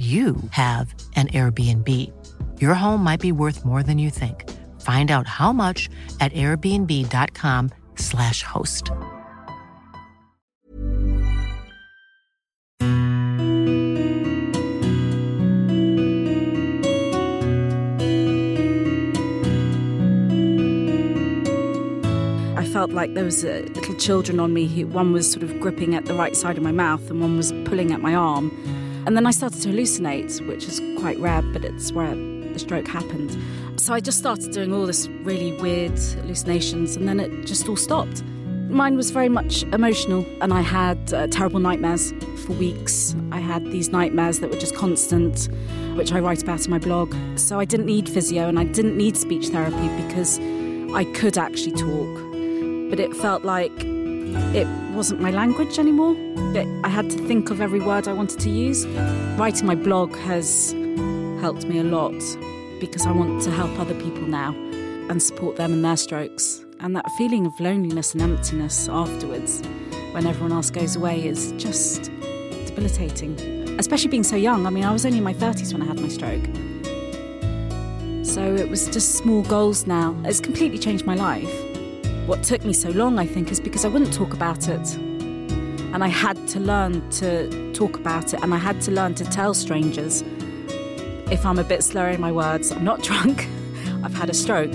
you have an Airbnb. Your home might be worth more than you think. Find out how much at airbnb.com/slash host. I felt like there was little children on me. One was sort of gripping at the right side of my mouth, and one was pulling at my arm. And then I started to hallucinate, which is quite rare, but it's where the stroke happened. So I just started doing all this really weird hallucinations, and then it just all stopped. Mine was very much emotional, and I had uh, terrible nightmares for weeks. I had these nightmares that were just constant, which I write about in my blog. So I didn't need physio and I didn't need speech therapy because I could actually talk. But it felt like it wasn't my language anymore. It, I had to think of every word I wanted to use. Writing my blog has helped me a lot because I want to help other people now and support them in their strokes. And that feeling of loneliness and emptiness afterwards, when everyone else goes away, is just debilitating. Especially being so young. I mean, I was only in my 30s when I had my stroke. So it was just small goals now. It's completely changed my life. What took me so long, I think, is because I wouldn't talk about it. And I had to learn to talk about it, and I had to learn to tell strangers if I'm a bit slurry in my words, I'm not drunk, I've had a stroke.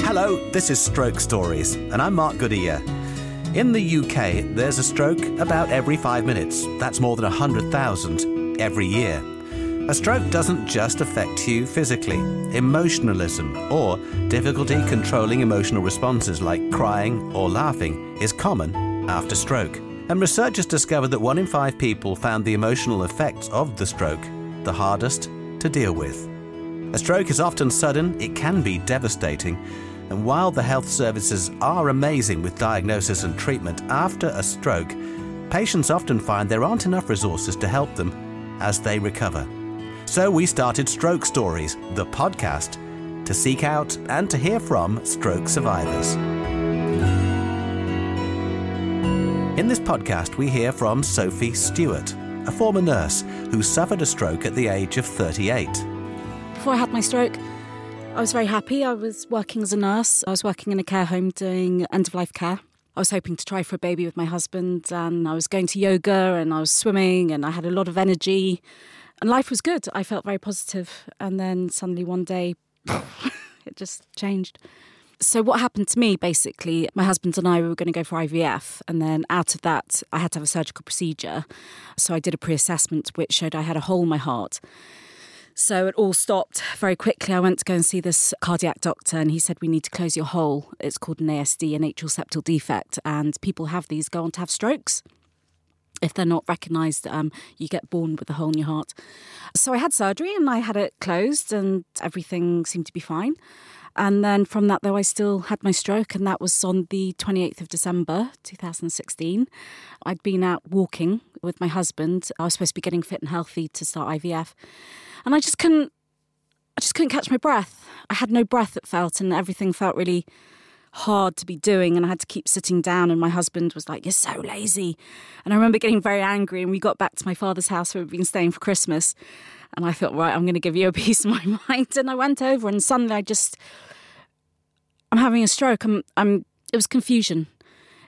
Hello, this is Stroke Stories, and I'm Mark Goodyear. In the UK, there's a stroke about every five minutes. That's more than 100,000 every year. A stroke doesn't just affect you physically. Emotionalism or difficulty controlling emotional responses like crying or laughing is common after stroke. And researchers discovered that one in five people found the emotional effects of the stroke the hardest to deal with. A stroke is often sudden, it can be devastating, and while the health services are amazing with diagnosis and treatment after a stroke, patients often find there aren't enough resources to help them as they recover. So we started Stroke Stories, the podcast, to seek out and to hear from stroke survivors. In this podcast, we hear from Sophie Stewart, a former nurse who suffered a stroke at the age of 38. Before I had my stroke, I was very happy. I was working as a nurse. I was working in a care home doing end of life care. I was hoping to try for a baby with my husband, and I was going to yoga and I was swimming, and I had a lot of energy, and life was good. I felt very positive, and then suddenly one day, it just changed. So, what happened to me basically, my husband and I we were going to go for IVF, and then out of that, I had to have a surgical procedure. So, I did a pre assessment which showed I had a hole in my heart. So it all stopped very quickly. I went to go and see this cardiac doctor, and he said, We need to close your hole. It's called an ASD, an atrial septal defect, and people have these go on to have strokes. If they're not recognised, um, you get born with a hole in your heart. So I had surgery and I had it closed, and everything seemed to be fine. And then from that, though, I still had my stroke, and that was on the 28th of December 2016. I'd been out walking with my husband. I was supposed to be getting fit and healthy to start IVF and I just couldn't I just couldn't catch my breath. I had no breath it felt and everything felt really hard to be doing and I had to keep sitting down and my husband was like, You're so lazy. And I remember getting very angry and we got back to my father's house where we'd been staying for Christmas. And I thought, right, I'm gonna give you a piece of my mind. And I went over and suddenly I just I'm having a stroke. I'm I'm it was confusion.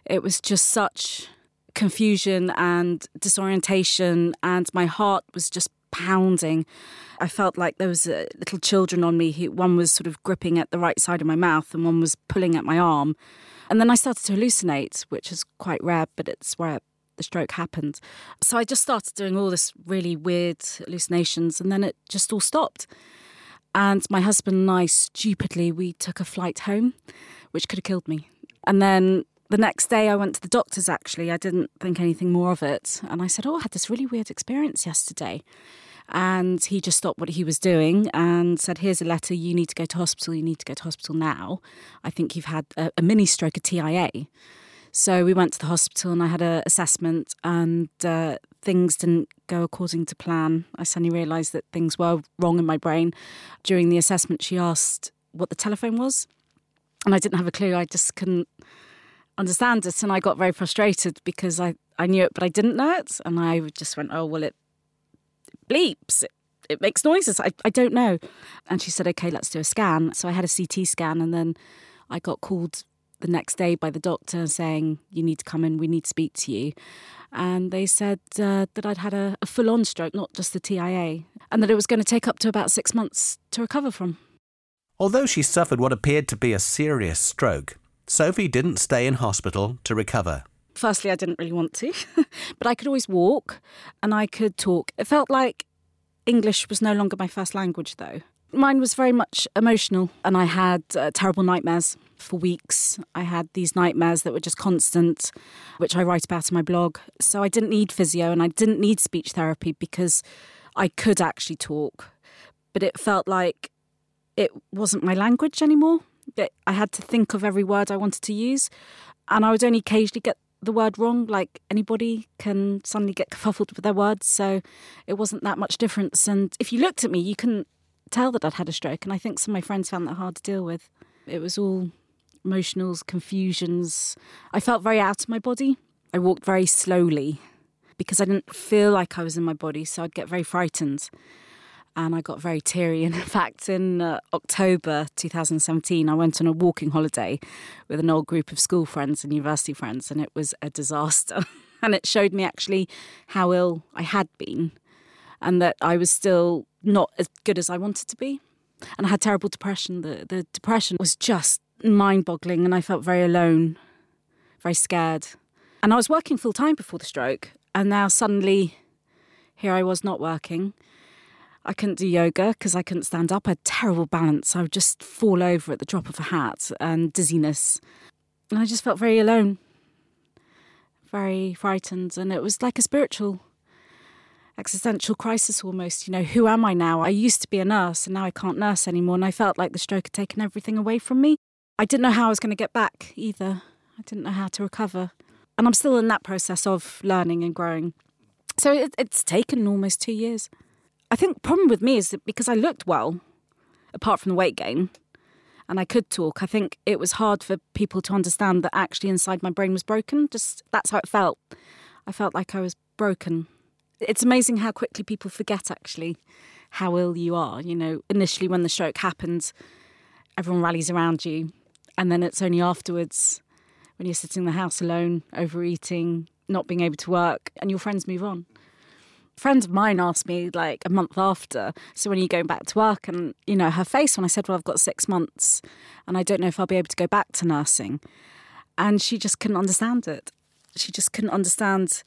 It was just such confusion and disorientation and my heart was just pounding. I felt like there was uh, little children on me. Who, one was sort of gripping at the right side of my mouth, and one was pulling at my arm. And then I started to hallucinate, which is quite rare, but it's where the stroke happened. So I just started doing all this really weird hallucinations, and then it just all stopped. And my husband and I stupidly we took a flight home, which could have killed me. And then The next day, I went to the doctor's actually. I didn't think anything more of it. And I said, Oh, I had this really weird experience yesterday. And he just stopped what he was doing and said, Here's a letter. You need to go to hospital. You need to go to hospital now. I think you've had a, a mini stroke, a TIA. So we went to the hospital and I had an assessment, and uh, things didn't go according to plan. I suddenly realised that things were wrong in my brain. During the assessment, she asked what the telephone was, and I didn't have a clue. I just couldn't understand it, and I got very frustrated because I, I knew it, but I didn't know it, and I just went, "Oh well, it, bleeps." It, it makes noises. I, I don't know. And she said, okay, let's do a scan. So I had a CT scan and then I got called the next day by the doctor saying, You need to come in, we need to speak to you. And they said uh, that I'd had a, a full on stroke, not just the TIA, and that it was going to take up to about six months to recover from. Although she suffered what appeared to be a serious stroke, Sophie didn't stay in hospital to recover. Firstly, I didn't really want to, but I could always walk and I could talk. It felt like English was no longer my first language, though. Mine was very much emotional, and I had uh, terrible nightmares for weeks. I had these nightmares that were just constant, which I write about in my blog. So I didn't need physio and I didn't need speech therapy because I could actually talk. But it felt like it wasn't my language anymore. I had to think of every word I wanted to use, and I would only occasionally get the word wrong. Like anybody can suddenly get kerfuffled with their words, so it wasn't that much difference. And if you looked at me, you couldn't tell that I'd had a stroke, and I think some of my friends found that hard to deal with. It was all emotionals, confusions. I felt very out of my body. I walked very slowly because I didn't feel like I was in my body, so I'd get very frightened. And I got very teary. And in fact, in uh, October 2017, I went on a walking holiday with an old group of school friends and university friends, and it was a disaster. and it showed me actually how ill I had been and that I was still not as good as I wanted to be. And I had terrible depression. The, the depression was just mind boggling, and I felt very alone, very scared. And I was working full time before the stroke, and now suddenly here I was not working. I couldn't do yoga because I couldn't stand up. I had terrible balance. I would just fall over at the drop of a hat and dizziness. And I just felt very alone, very frightened. And it was like a spiritual existential crisis almost. You know, who am I now? I used to be a nurse and now I can't nurse anymore. And I felt like the stroke had taken everything away from me. I didn't know how I was going to get back either. I didn't know how to recover. And I'm still in that process of learning and growing. So it, it's taken almost two years. I think the problem with me is that because I looked well, apart from the weight gain, and I could talk, I think it was hard for people to understand that actually inside my brain was broken. Just that's how it felt. I felt like I was broken it's amazing how quickly people forget actually how ill you are. You know, initially when the stroke happens, everyone rallies around you, and then it's only afterwards when you're sitting in the house alone, overeating, not being able to work, and your friends move on. Friends of mine asked me like a month after, so when are you going back to work? And you know, her face when I said, Well, I've got six months and I don't know if I'll be able to go back to nursing. And she just couldn't understand it. She just couldn't understand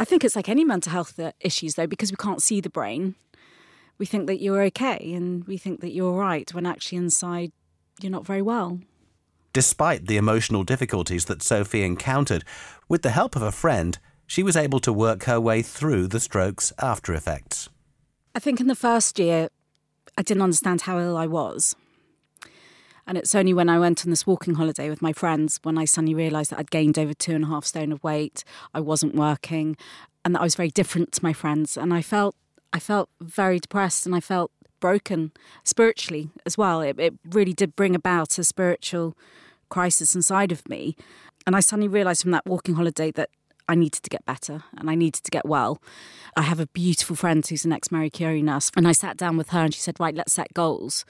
I think it's like any mental health uh, issues, though, because we can't see the brain. We think that you're okay and we think that you're right when actually inside you're not very well. Despite the emotional difficulties that Sophie encountered, with the help of a friend, she was able to work her way through the stroke's after effects. I think in the first year, I didn't understand how ill I was. And it's only when I went on this walking holiday with my friends when I suddenly realised that I'd gained over two and a half stone of weight. I wasn't working, and that I was very different to my friends. And I felt I felt very depressed, and I felt broken spiritually as well. It, it really did bring about a spiritual crisis inside of me. And I suddenly realised from that walking holiday that I needed to get better and I needed to get well. I have a beautiful friend who's an ex Marie Curie nurse, and I sat down with her and she said, Right, let's set goals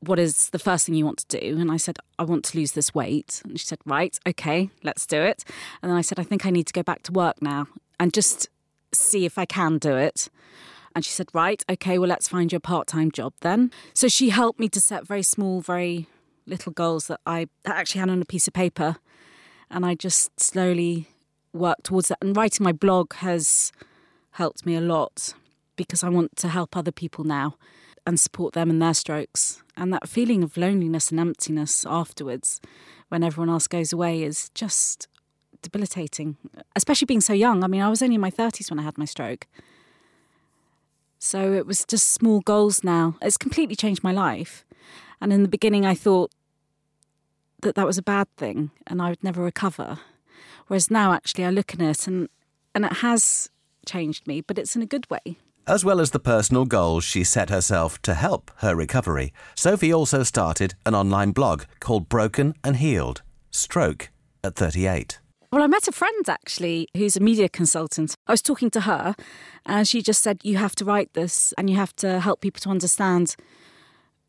what is the first thing you want to do? And I said, I want to lose this weight. And she said, Right, okay, let's do it. And then I said, I think I need to go back to work now and just see if I can do it. And she said, Right, okay, well, let's find you a part time job then. So she helped me to set very small, very little goals that I actually had on a piece of paper. And I just slowly worked towards that. And writing my blog has helped me a lot because I want to help other people now and support them in their strokes. And that feeling of loneliness and emptiness afterwards when everyone else goes away is just debilitating, especially being so young. I mean, I was only in my 30s when I had my stroke. So it was just small goals now. It's completely changed my life. And in the beginning, I thought that that was a bad thing and I would never recover. Whereas now, actually, I look at it and, and it has changed me, but it's in a good way. As well as the personal goals she set herself to help her recovery, Sophie also started an online blog called Broken and Healed Stroke at 38. Well, I met a friend actually who's a media consultant. I was talking to her and she just said, You have to write this and you have to help people to understand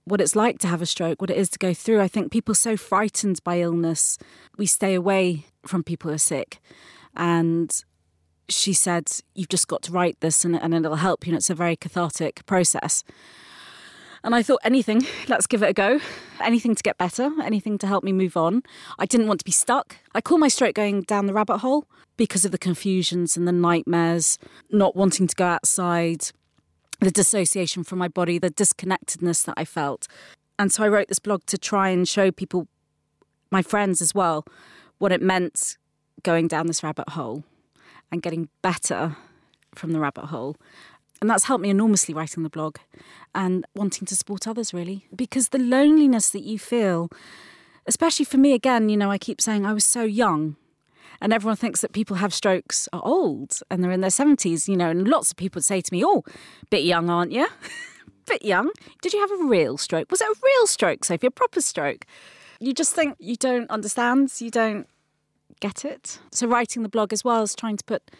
what it's like to have a stroke, what it is to go through. I think people are so frightened by illness, we stay away from people who are sick. And she said, You've just got to write this and, and it'll help you. And it's a very cathartic process. And I thought, anything, let's give it a go. Anything to get better, anything to help me move on. I didn't want to be stuck. I call my stroke going down the rabbit hole because of the confusions and the nightmares, not wanting to go outside, the dissociation from my body, the disconnectedness that I felt. And so I wrote this blog to try and show people, my friends as well, what it meant going down this rabbit hole and getting better from the rabbit hole. And that's helped me enormously writing the blog and wanting to support others, really. Because the loneliness that you feel, especially for me, again, you know, I keep saying I was so young. And everyone thinks that people have strokes are old and they're in their 70s, you know, and lots of people say to me, Oh, bit young, aren't you? bit young. Did you have a real stroke? Was it a real stroke, Sophie? A proper stroke? You just think you don't understand, you don't get it. So, writing the blog as well is trying to put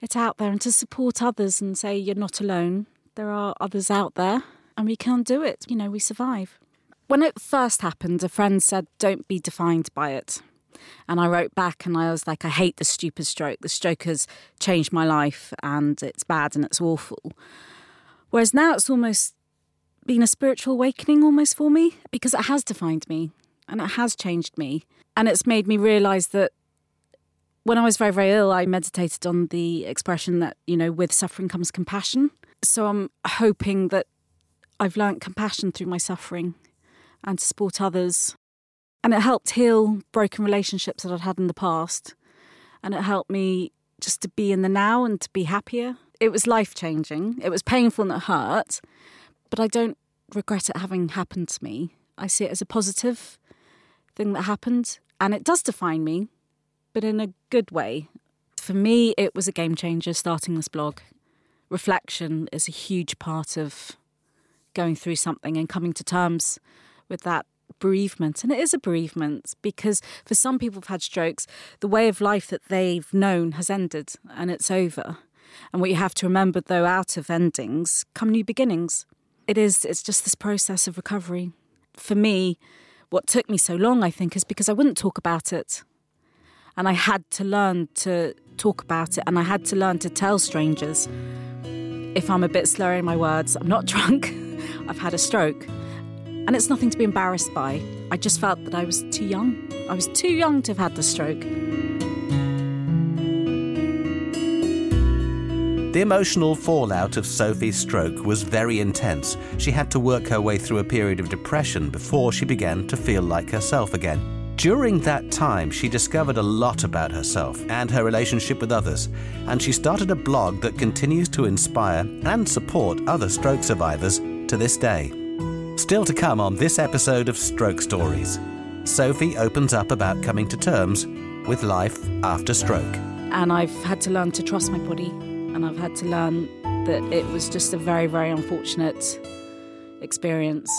it out there and to support others and say you're not alone. There are others out there and we can do it. You know, we survive. When it first happened, a friend said, Don't be defined by it. And I wrote back and I was like, I hate the stupid stroke. The stroke has changed my life and it's bad and it's awful. Whereas now it's almost been a spiritual awakening almost for me because it has defined me and it has changed me. And it's made me realize that when I was very, very ill, I meditated on the expression that, you know, with suffering comes compassion. So I'm hoping that I've learnt compassion through my suffering and to support others. And it helped heal broken relationships that I'd had in the past. And it helped me just to be in the now and to be happier. It was life changing. It was painful and it hurt, but I don't regret it having happened to me. I see it as a positive thing that happened. And it does define me but in a good way. For me, it was a game changer starting this blog. Reflection is a huge part of going through something and coming to terms with that bereavement. And it is a bereavement because for some people who've had strokes, the way of life that they've known has ended and it's over. And what you have to remember, though, out of endings come new beginnings. It is, it's just this process of recovery. For me, what took me so long, I think, is because I wouldn't talk about it. And I had to learn to talk about it and I had to learn to tell strangers if I'm a bit slurring in my words, I'm not drunk, I've had a stroke. And it's nothing to be embarrassed by. I just felt that I was too young. I was too young to have had the stroke. The emotional fallout of Sophie's stroke was very intense. She had to work her way through a period of depression before she began to feel like herself again. During that time, she discovered a lot about herself and her relationship with others, and she started a blog that continues to inspire and support other stroke survivors to this day. Still to come on this episode of Stroke Stories, Sophie opens up about coming to terms with life after stroke. And I've had to learn to trust my body, and I've had to learn that it was just a very, very unfortunate experience,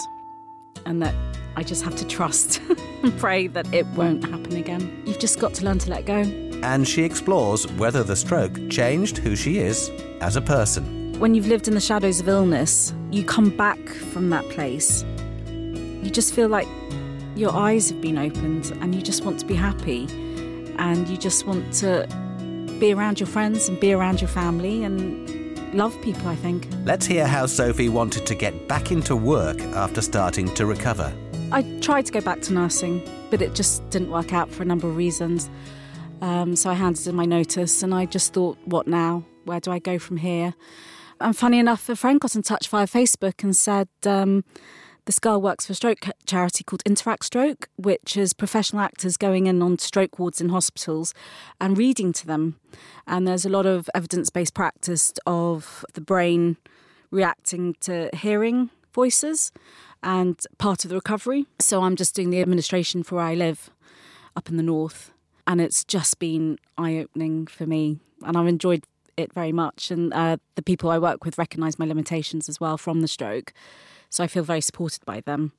and that I just have to trust and pray that it won't happen again. You've just got to learn to let go. And she explores whether the stroke changed who she is as a person. When you've lived in the shadows of illness, you come back from that place. You just feel like your eyes have been opened and you just want to be happy and you just want to be around your friends and be around your family and love people, I think. Let's hear how Sophie wanted to get back into work after starting to recover. I tried to go back to nursing, but it just didn't work out for a number of reasons. Um, so I handed in my notice and I just thought, what now? Where do I go from here? And funny enough, a friend got in touch via Facebook and said um, This girl works for a stroke charity called Interact Stroke, which is professional actors going in on stroke wards in hospitals and reading to them. And there's a lot of evidence based practice of the brain reacting to hearing voices and part of the recovery. So I'm just doing the administration for where I live up in the north. And it's just been eye opening for me. And I've enjoyed it very much. And uh, the people I work with recognise my limitations as well from the stroke. So I feel very supported by them.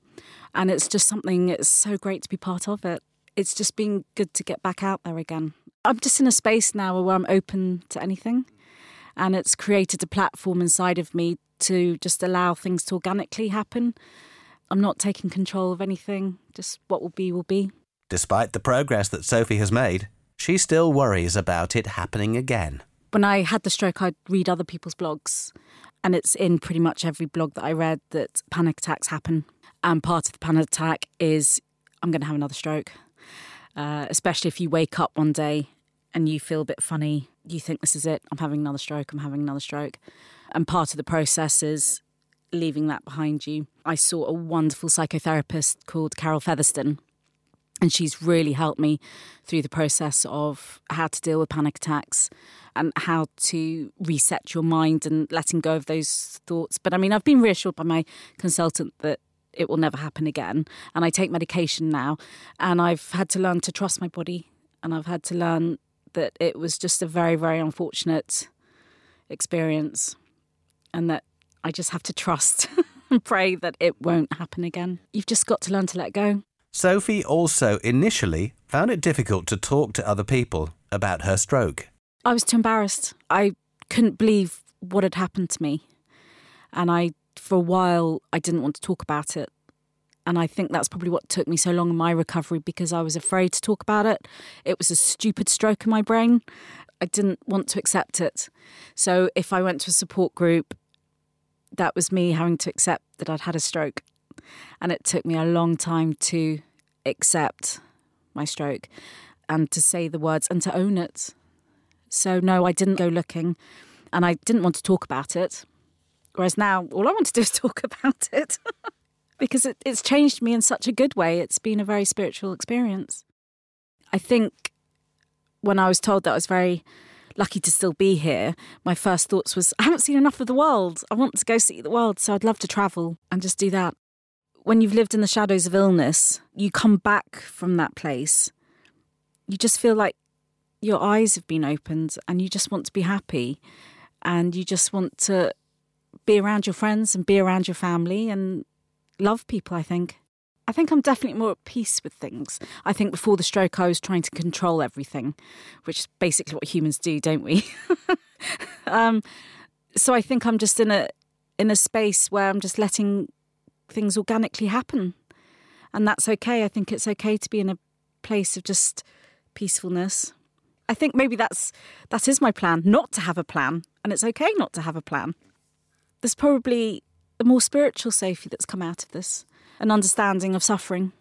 And it's just something, it's so great to be part of it. It's just been good to get back out there again. I'm just in a space now where I'm open to anything. And it's created a platform inside of me to just allow things to organically happen. I'm not taking control of anything, just what will be, will be. Despite the progress that Sophie has made, she still worries about it happening again. When I had the stroke, I'd read other people's blogs and it's in pretty much every blog that I read that panic attacks happen. And part of the panic attack is I'm going to have another stroke. Uh, especially if you wake up one day and you feel a bit funny, you think this is it, I'm having another stroke, I'm having another stroke. And part of the process is leaving that behind you. I saw a wonderful psychotherapist called Carol Featherstone, and she's really helped me through the process of how to deal with panic attacks and how to reset your mind and letting go of those thoughts. But I mean, I've been reassured by my consultant that it will never happen again. And I take medication now, and I've had to learn to trust my body, and I've had to learn that it was just a very, very unfortunate experience, and that I just have to trust and pray that it won't happen again. You've just got to learn to let go. Sophie also initially found it difficult to talk to other people about her stroke. I was too embarrassed. I couldn't believe what had happened to me. And I, for a while, I didn't want to talk about it. And I think that's probably what took me so long in my recovery because I was afraid to talk about it. It was a stupid stroke in my brain. I didn't want to accept it. So if I went to a support group, that was me having to accept that I'd had a stroke. And it took me a long time to accept my stroke and to say the words and to own it. So, no, I didn't go looking and I didn't want to talk about it. Whereas now, all I want to do is talk about it because it, it's changed me in such a good way. It's been a very spiritual experience. I think when I was told that I was very lucky to still be here, my first thoughts was, I haven't seen enough of the world. I want to go see the world. So I'd love to travel and just do that. When you've lived in the shadows of illness, you come back from that place. You just feel like your eyes have been opened and you just want to be happy and you just want to be around your friends and be around your family and love people, I think. I think I'm definitely more at peace with things. I think before the stroke, I was trying to control everything, which is basically what humans do, don't we? um, so I think I'm just in a in a space where I'm just letting things organically happen, and that's okay. I think it's okay to be in a place of just peacefulness. I think maybe that's that is my plan, not to have a plan, and it's okay not to have a plan. There's probably a more spiritual Sophie that's come out of this, an understanding of suffering,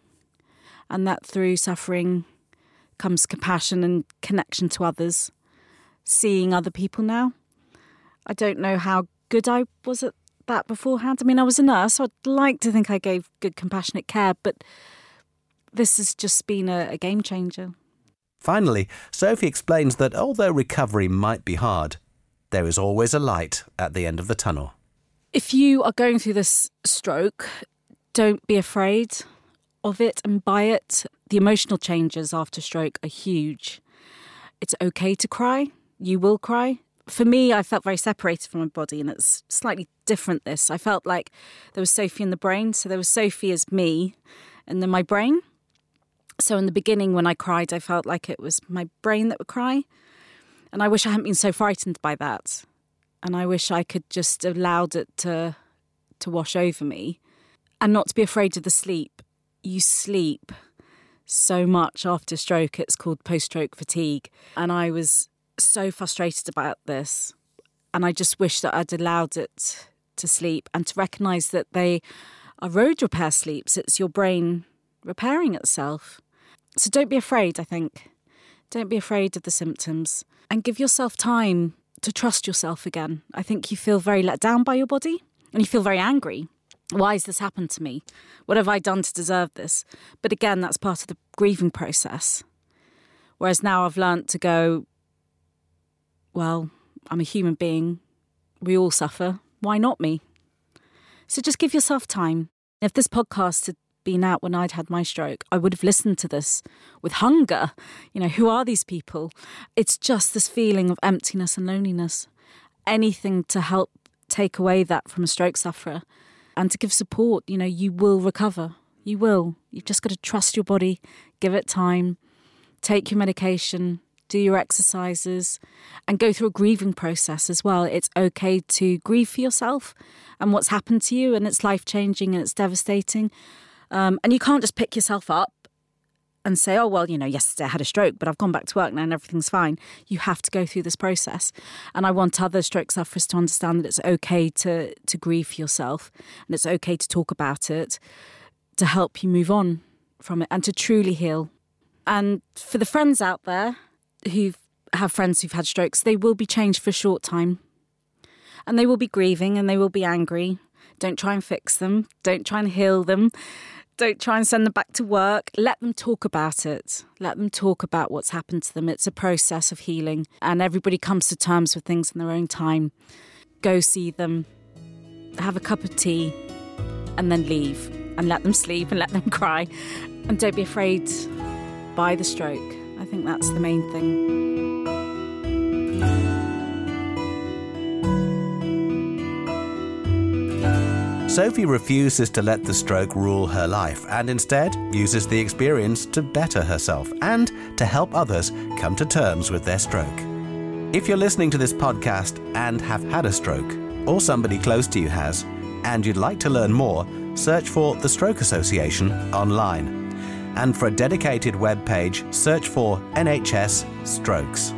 and that through suffering comes compassion and connection to others, seeing other people now. I don't know how good I was at that beforehand. I mean, I was a nurse, so I'd like to think I gave good, compassionate care, but this has just been a, a game changer. Finally, Sophie explains that although recovery might be hard, there is always a light at the end of the tunnel. If you are going through this stroke, don't be afraid of it and by it. The emotional changes after stroke are huge. It's okay to cry. You will cry. For me, I felt very separated from my body, and it's slightly different this. I felt like there was Sophie in the brain. So there was Sophie as me, and then my brain. So in the beginning, when I cried, I felt like it was my brain that would cry. And I wish I hadn't been so frightened by that. And I wish I could just allowed it to to wash over me and not to be afraid of the sleep. You sleep so much after stroke. It's called post stroke fatigue. And I was so frustrated about this. And I just wish that I'd allowed it to sleep and to recognize that they are road repair sleeps. It's your brain repairing itself. So don't be afraid, I think. Don't be afraid of the symptoms and give yourself time to trust yourself again. I think you feel very let down by your body and you feel very angry. Why has this happened to me? What have I done to deserve this? But again, that's part of the grieving process. Whereas now I've learnt to go, well, I'm a human being. We all suffer. Why not me? So just give yourself time. If this podcast had been out when I'd had my stroke, I would have listened to this with hunger. You know, who are these people? It's just this feeling of emptiness and loneliness. Anything to help take away that from a stroke sufferer and to give support. You know, you will recover. You will. You've just got to trust your body, give it time, take your medication, do your exercises, and go through a grieving process as well. It's okay to grieve for yourself and what's happened to you, and it's life changing and it's devastating. Um, and you can't just pick yourself up and say, oh, well, you know, yesterday I had a stroke, but I've gone back to work now and everything's fine. You have to go through this process. And I want other stroke sufferers to understand that it's okay to, to grieve for yourself and it's okay to talk about it to help you move on from it and to truly heal. And for the friends out there who have friends who've had strokes, they will be changed for a short time. And they will be grieving and they will be angry. Don't try and fix them. Don't try and heal them. Don't try and send them back to work. Let them talk about it. Let them talk about what's happened to them. It's a process of healing, and everybody comes to terms with things in their own time. Go see them, have a cup of tea, and then leave and let them sleep and let them cry. And don't be afraid by the stroke. I think that's the main thing. Sophie refuses to let the stroke rule her life and instead uses the experience to better herself and to help others come to terms with their stroke. If you're listening to this podcast and have had a stroke, or somebody close to you has, and you'd like to learn more, search for the Stroke Association online. And for a dedicated web page, search for NHS Strokes.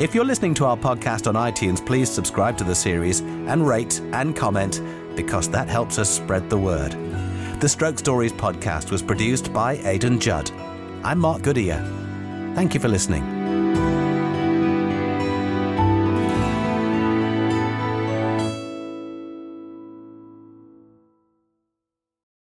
If you're listening to our podcast on iTunes, please subscribe to the series and rate and comment because that helps us spread the word. The Stroke Stories podcast was produced by Aidan Judd. I'm Mark Goodyear. Thank you for listening.